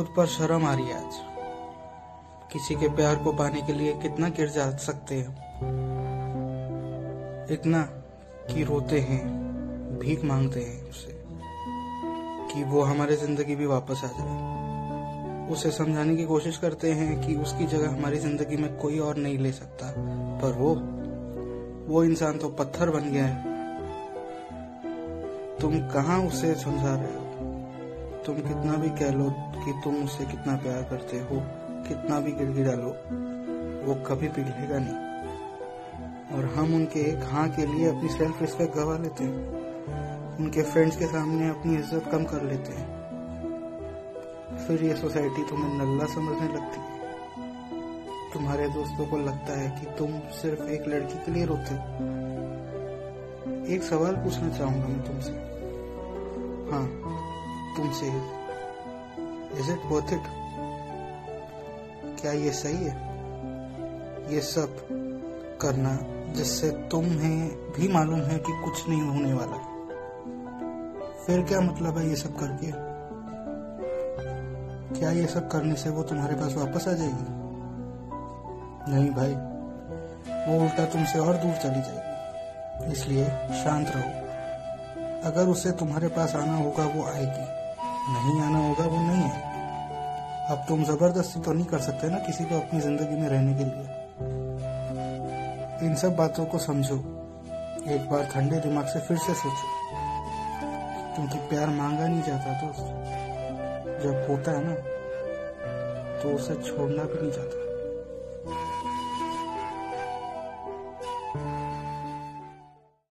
खुद पर शर्म आ रही है आज। किसी के प्यार को पाने के लिए कितना गिर जा सकते हैं? इतना कि रोते हैं, भीख मांगते हैं उससे कि वो हमारे ज़िंदगी भी वापस आ जाए। उसे समझाने की कोशिश करते हैं कि उसकी जगह हमारी ज़िंदगी में कोई और नहीं ले सकता, पर वो वो इंसान तो पत्थर बन गया है। तुम कहाँ उसे समझा रहे हो? तुम कितना भी कह लो कि तुम उससे कितना प्यार करते हो, कितना भी गिड़गिड़ा लो, वो कभी पिघलेगा नहीं। और हम उनके एक हाँ के लिए अपनी सेल्फ रिस्पेक्ट गवा लेते हैं। उनके फ्रेंड्स के सामने अपनी इज़्ज़त कम कर लेते हैं। फिर ये सोसाइटी तुम्हें नल्ला समझने लगती है। तुम्हारे दोस्तों को लगता है कि तुम सिर्फ़ एक लड़की के लिए रोते हो। एक सवाल पूछना चाहूँगा मैं तुमसे। हाँ तुमसे इज़ इट वर्थ इट क्या ये सही है? ये सब करना जिससे तुम्हें भी मालूम है कि कुछ नहीं होने वाला। फिर क्या मतलब है ये सब करके? क्या ये सब करने से वो तुम्हारे पास वापस आ जाएगी? नहीं भाई, वो उल्टा तुमसे और दूर चली जाएगी। इसलिए शांत रहो। अगर उसे तुम्हारे पास आना होगा, वो आएगी। नहीं आना होगा, वो नहीं है। अब तुम ज़बरदस्ती तो नहीं कर सकते ना किसी को अपनी ज़िंदगी में रहने के लिए। इन सब बातों को समझो। एक बार ठंडे दिमाग से फिर से सोचो। क्योंकि प्यार मांगा नहीं जाता दोस्त। जब होता है ना तो उसे छोड़ना भी नहीं चाहता।